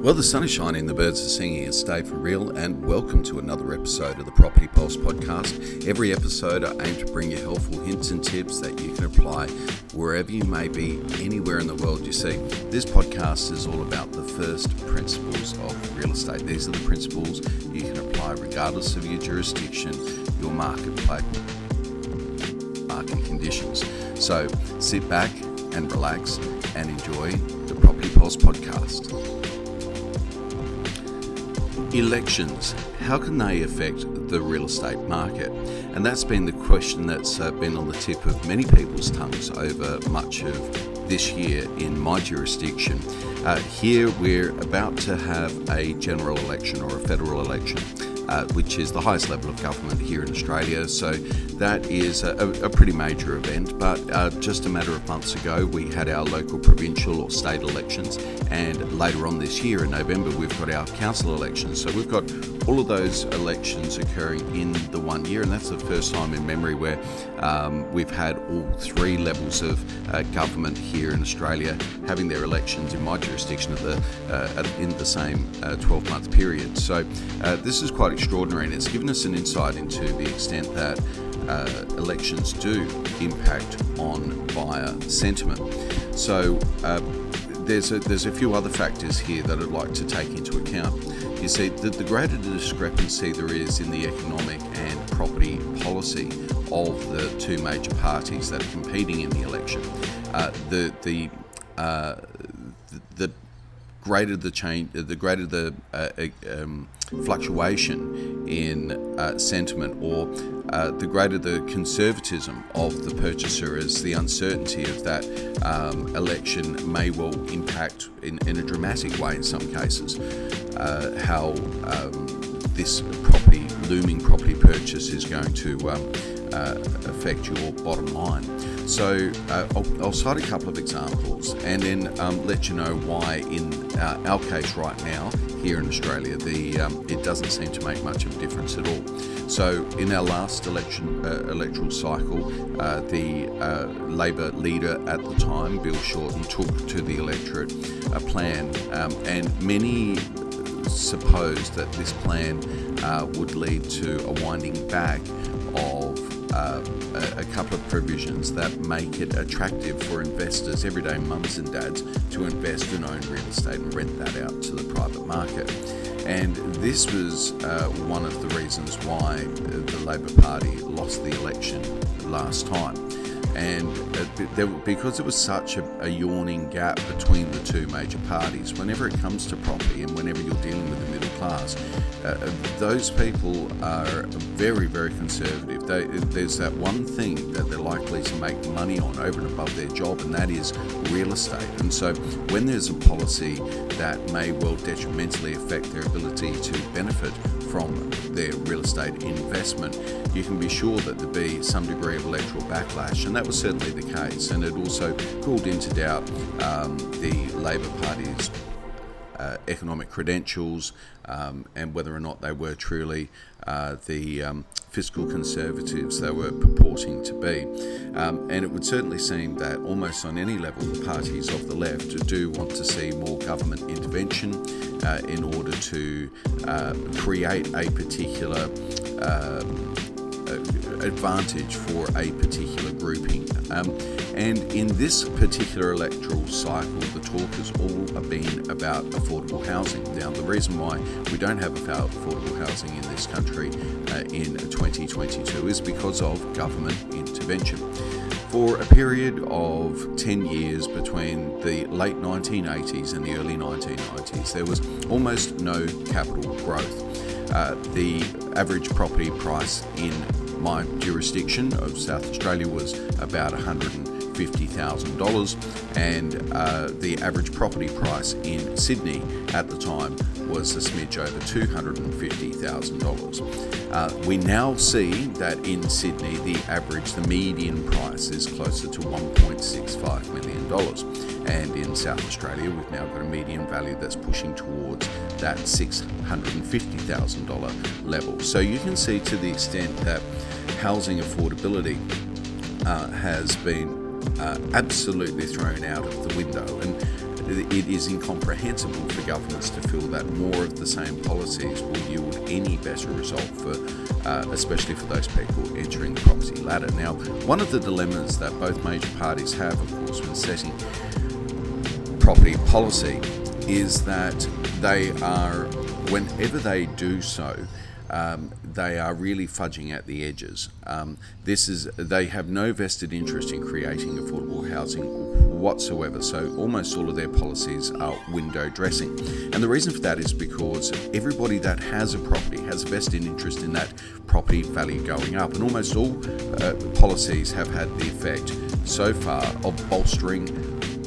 Well, the sun is shining, the birds are singing. It's Dave for Real, and welcome to another episode of the Property Pulse podcast. Every episode, I aim to bring you helpful hints and tips that you can apply wherever you may be, anywhere in the world. You see, this podcast is all about the first principles of real estate. These are the principles you can apply regardless of your jurisdiction, your marketplace, market conditions. So sit back and relax and enjoy the Property Pulse podcast. Elections, how can they affect the real estate market? And that's been the question that's uh, been on the tip of many people's tongues over much of this year in my jurisdiction. Uh, here we're about to have a general election or a federal election uh, which is the highest level of government here in Australia. So that is a, a pretty major event. But uh, just a matter of months ago, we had our local, provincial, or state elections, and later on this year in November, we've got our council elections. So we've got all of those elections occurring in the one year, and that's the first time in memory where um, we've had all three levels of uh, government here in Australia having their elections in my jurisdiction at the uh, in the same 12-month uh, period. So uh, this is quite extraordinary, and it's given us an insight into the extent that uh, elections do impact on buyer sentiment. So uh, there's a, there's a few other factors here that I'd like to take into account. You see, the, the greater the discrepancy there is in the economic and property policy of the two major parties that are competing in the election, uh, the the uh, greater the change, the greater the uh, um, fluctuation in uh, sentiment, or uh, the greater the conservatism of the purchaser, as the uncertainty of that um, election may well impact in, in, a dramatic way in some cases uh, how um, this property, looming property purchase, is going to um, uh, affect your bottom line. So uh, I'll, I'll, cite a couple of examples and then um, let you know why, in uh, our case right now here in Australia, the um, it doesn't seem to make much of a difference at all. So in our last election uh, electoral cycle, uh, the uh, Labor leader at the time, Bill Shorten, took to the electorate a plan, um, and many supposed that this plan would lead to a winding back of uh, a, a, couple of provisions that make it attractive for investors, everyday mums and dads, to invest and own real estate and rent that out to the private market. And this was uh, one of the reasons why the Labor Party lost the election last time and there, because there was such a, a, yawning gap between the two major parties, whenever it comes to property and whenever you're dealing with the middle class, uh, uh, those people are very, very conservative. They, there's that one thing that they're likely to make money on over and above their job, and that is real estate. And so, when there's a policy that may well detrimentally affect their ability to benefit from their real estate investment, you can be sure that there'd be some degree of electoral backlash, and that was certainly the case. And it also called into doubt um, the Labor Party's uh, economic credentials um, and whether or not they were truly uh, the um, fiscal conservatives they were purporting to be. Um, and it would certainly seem that almost on any level, the parties of the left do want to see more government intervention uh, in order to uh, create a particular um, advantage for a particular grouping. Um, and in this particular electoral cycle, the talk has all been about affordable housing. Now, the reason why we don't have affordable housing in this country uh, in 2022 is because of government intervention. For a period of 10 years between the late 1980s and the early 1990s, there was almost no capital growth. Uh, the average property price in my jurisdiction of South Australia was about $150,000, and uh, the average property price in Sydney at the time was a smidge over $250,000. Uh, we now see that in Sydney, the average, the median price is closer to $1.65 million. And in South Australia, we've now got a median value that's pushing towards that $650,000 level. So you can see to the extent that housing affordability uh, has been uh, absolutely thrown out of the window. And it is incomprehensible for governments to feel that more of the same policies will yield any better result for, uh, especially for those people entering the property ladder. Now, one of the dilemmas that both major parties have, of course, when setting property policy is that they are, whenever they do so, um, they are really fudging at the edges. Um, this is they have no vested interest in creating affordable housing whatsoever. So almost all of their policies are window dressing, and the reason for that is because everybody that has a property has a vested interest in that property value going up, and almost all uh, policies have had the effect so far of bolstering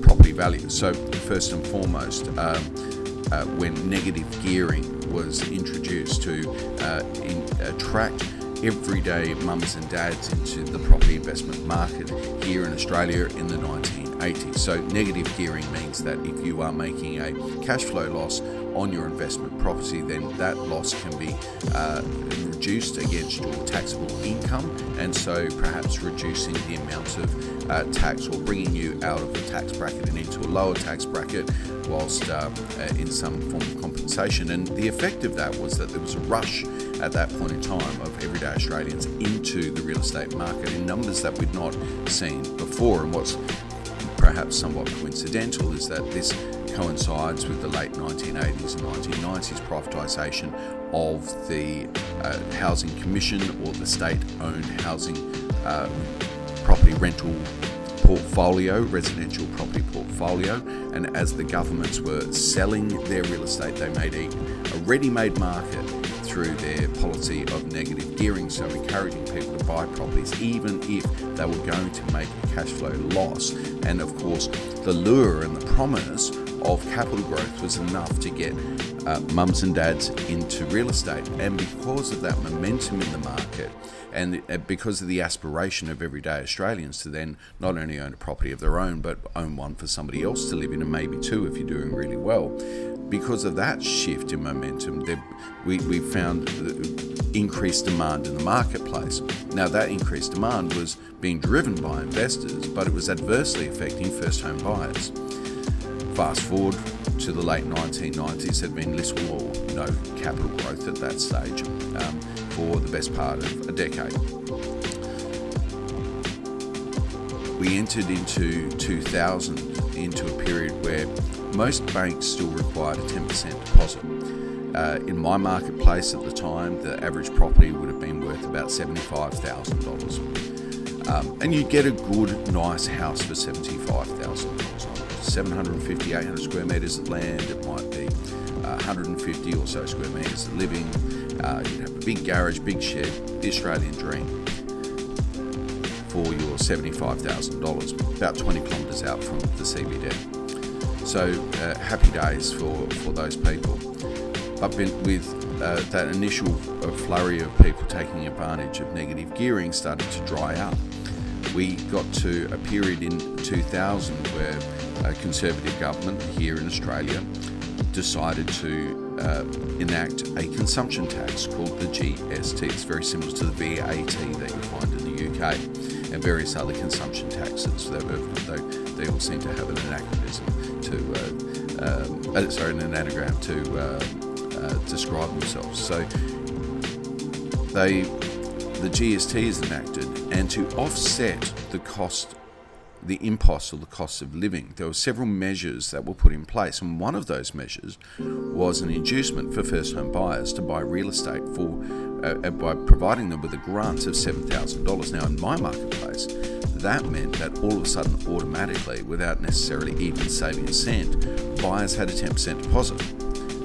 property value. So first and foremost. Um, uh, when negative gearing was introduced to uh, in, attract everyday mums and dads into the property investment market here in Australia in the 1980s. So, negative gearing means that if you are making a cash flow loss on your investment property, then that loss can be uh, reduced against your taxable income, and so perhaps reducing the amount of uh, tax or bringing you out of the tax bracket and into a lower tax bracket, whilst um, uh, in some form of compensation. And the effect of that was that there was a rush at that point in time of everyday Australians into the real estate market in numbers that we'd not seen before. And what's perhaps somewhat coincidental is that this coincides with the late 1980s and 1990s privatisation of the uh, Housing Commission or the state owned housing uh, property rental portfolio, residential property portfolio, and as the governments were selling their real estate, they made a, a ready made market through their policy of negative gearing, so encouraging people to buy properties even if they were going to make a cash flow loss. And of course, the lure and the promise of capital growth was enough to get uh, mums and dads into real estate. And because of that momentum in the market, and uh, because of the aspiration of everyday Australians to then not only own a property of their own, but own one for somebody else to live in, and maybe two if you're doing really well. Because of that shift in momentum, we, we found increased demand in the marketplace. Now, that increased demand was being driven by investors, but it was adversely affecting first home buyers. Fast forward to the late 1990s, had been little or no capital growth at that stage um, for the best part of a decade. We entered into 2000 into a period where most banks still required a 10% deposit. Uh, in my marketplace at the time, the average property would have been worth about $75,000. Um, and you'd get a good, nice house for $75,000 on 750, 800 square metres of land. It might be uh, 150 or so square metres of living. Uh, you have a big garage, big shed, the Australian dream for your $75,000, about 20 kilometres out from the CBD. So uh, happy days for, for those people. But with uh, that initial uh, flurry of people taking advantage of negative gearing started to dry up, we got to a period in 2000 where a conservative government here in Australia decided to uh, enact a consumption tax called the GST. It's very similar to the VAT that you find in the UK and various other consumption taxes. They, they, they all seem to have an anachronism to, uh, um, uh, sorry, an anagram to uh, uh, describe themselves. So they, the GST is enacted, and to offset the cost the impost or the cost of living. There were several measures that were put in place, and one of those measures was an inducement for first home buyers to buy real estate for uh, uh by providing them with a grant of $7,000. Now, in my marketplace, that meant that all of a sudden, automatically, without necessarily even saving a cent, buyers had a 10% deposit.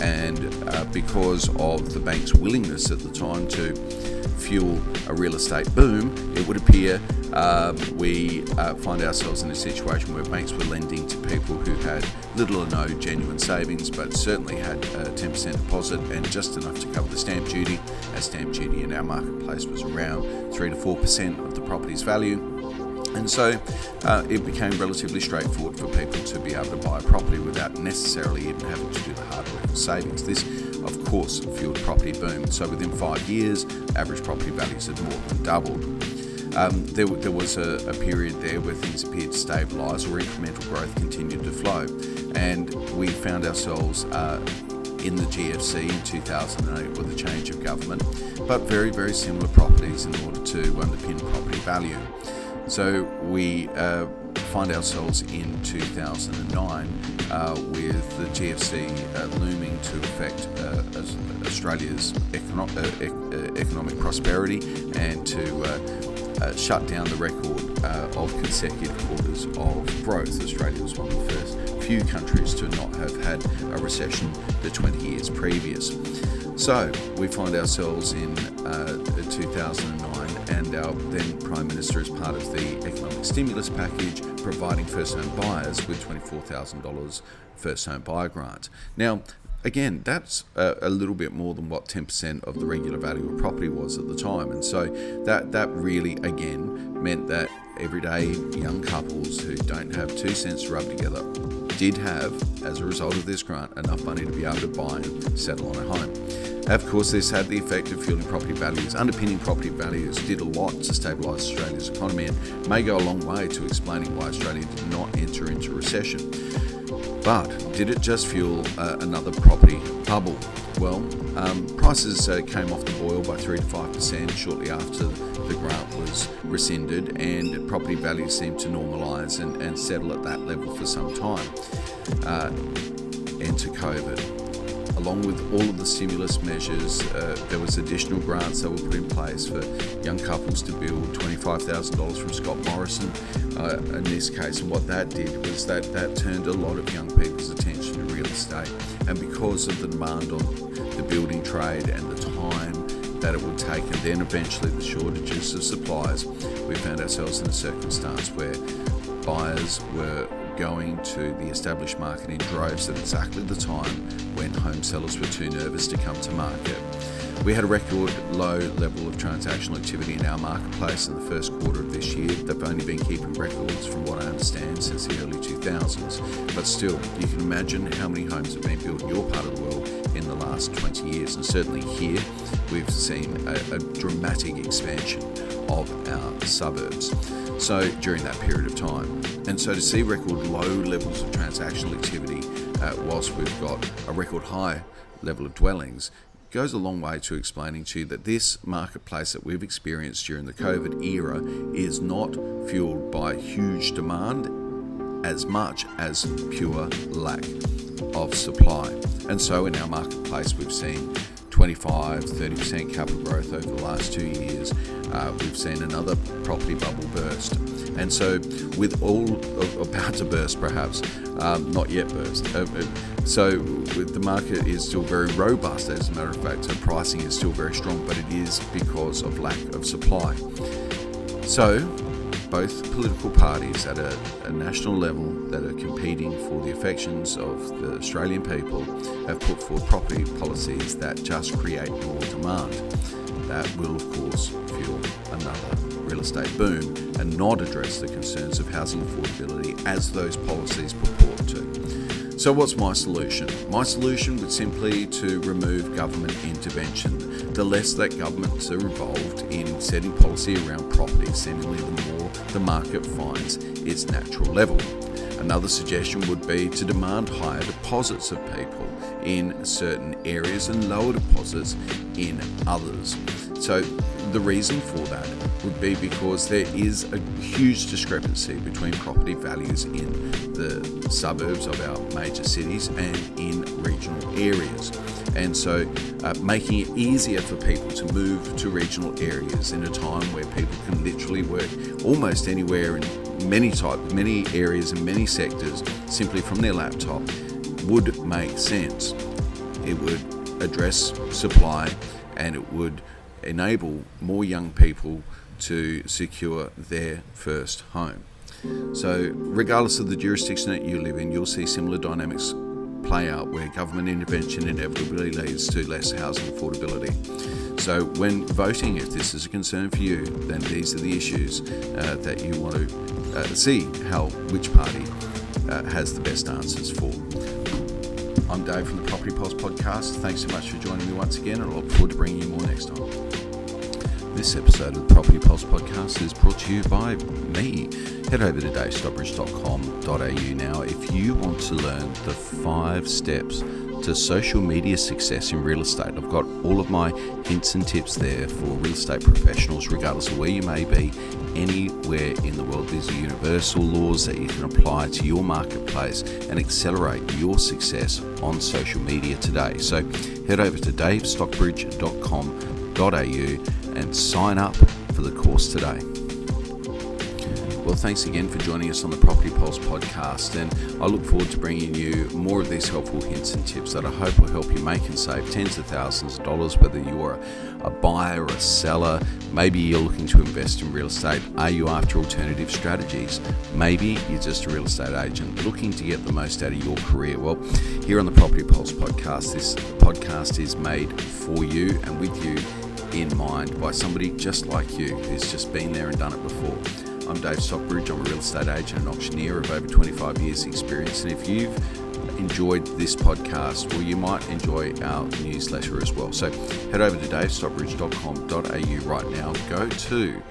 And uh, because of the bank's willingness at the time to fuel a real estate boom, it would appear uh, we uh, find ourselves in a situation where banks were lending to people who had little or no genuine savings, but certainly had a 10% deposit and just enough to cover the stamp duty, as stamp duty in our marketplace was around 3 to 4% of the property's value. And so uh, it became relatively straightforward for people to be able to buy a property without necessarily even having to do the hard work of savings. This, of course, fueled property boom. So within five years, average property values had more than doubled. Um, there, there, was a, a, period there where things appeared to stabilise or incremental growth continued to flow. And we found ourselves uh, in the GFC in 2008 with a change of government, but very, very similar properties in order to underpin property value. So we uh, find ourselves in 2009 uh, with the GFC uh, looming to affect uh, Australia's econo- uh, uh, economic prosperity and to shut down the record of consecutive quarters of growth. Australia was one of the first few countries to not have had a recession the 20 years previous. So we find ourselves in uh, 2009, and our then Prime Minister, as part of the economic stimulus package, providing first home buyers with $24,000 first home buyer grant. Now, again, that's a, a, little bit more than what 10% of the regular value of property was at the time. And so that, that really, again, meant that everyday young couples who don't have two cents to rub together did have, as a result of this grant, enough money to be able to buy and settle on a home. Of course, this had the effect of fueling property values. Underpinning property values did a lot to stabilise Australia's economy and may go a long way to explaining why Australia did not enter into recession. But did it just fuel uh, another property bubble? Well, um, prices uh, came off the boil by 3 to 5% shortly after the grant was rescinded, and property values seemed to normalise and, and, settle at that level for some time. Uh, enter COVID along with all of the stimulus measures, uh, there was additional grants that were put in place for young couples to build $25,000 from Scott Morrison uh, in this case. And what that did was that that turned a lot of young people's attention to real estate. And because of the demand on the building trade and the time that it would take, and then eventually the shortages of supplies, we found ourselves in a circumstance where buyers were going to the established market in droves at exactly the time when home sellers were too nervous to come to market. We had a record low level of transactional activity in our marketplace in the first quarter of this year. They've only been keeping records, from what I understand, since the early 2000s. But still, you can imagine how many homes have been built in your part of the world in the last 20 years. And certainly here, we've seen a, a dramatic expansion of our suburbs. So during that period of time. And so to see record low levels of transactional activity uh, whilst we've got a record high level of dwellings goes a long way to explaining to you that this marketplace that we've experienced during the COVID era is not fueled by huge demand as much as pure lack of supply. And so in our marketplace, we've seen 25, 30% capital growth over the last two years. Uh, we've seen another property bubble burst. And so, with all about to burst, perhaps, um, not yet burst. Uh, uh so, the market is still very robust, as a matter of fact. So, pricing is still very strong, but it is because of lack of supply. So, both political parties at a, a, national level that are competing for the affections of the Australian people have put forward property policies that just create more demand. That will, of course, fuel another real estate boom and not address the concerns of housing affordability as those policies purport to. So, what's my solution? My solution would simply to remove government intervention. The less that governments are involved in setting policy around property, seemingly the more the market finds its natural level. Another suggestion would be to demand higher deposits of people in certain areas and lower deposits in others. So, the reason for that would be because there is a huge discrepancy between property values in the suburbs of our major cities and in regional areas. And so, uh, making it easier for people to move to regional areas in a time where people can literally work almost anywhere in many types, many areas and many sectors simply from their laptop would make sense. It would address supply and it would enable more young people to secure their first home. So, regardless of the jurisdiction that you live in, you'll see similar dynamics play out where government intervention inevitably leads to less housing affordability. So, when voting, if this is a concern for you, then these are the issues uh, that you want to uh, see how which party uh, has the best answers for. I'm Dave from the Property Pulse podcast. Thanks so much for joining me once again, and I look forward to bringing you more next time. This episode of the Property Pulse podcast is brought to you by me. Head over to davestockbridge.com.au now if you want to learn the five steps to social media success in real estate. I've got all of my hints and tips there for real estate professionals, regardless of where you may be, anywhere in the world. These are universal laws that you can apply to your marketplace and accelerate your success on social media today. So head over to davestockbridge.com.au and sign up for the course today. Well, thanks again for joining us on the Property Pulse podcast, and I look forward to bringing you more of these helpful hints and tips that I hope will help you make and save tens of thousands of dollars, whether you're a buyer or a seller. Maybe you're looking to invest in real estate. Are you after alternative strategies? Maybe you're just a real estate agent looking to get the most out of your career. Well, here on the Property Pulse podcast, this podcast is made for you and with you in mind by somebody just like you who's just been there and done it before. I'm Dave Stockbridge. I'm a real estate agent and auctioneer of over 25 years' experience. And if you've enjoyed this podcast, well, you might enjoy our newsletter as well. So head over to davestockbridge.com.au right now. Go to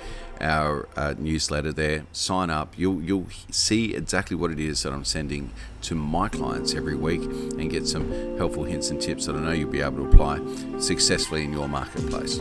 our uh, newsletter there. Sign up. You'll you'll see exactly what it is that I'm sending to my clients every week, and get some helpful hints and tips that I know you'll be able to apply successfully in your marketplace.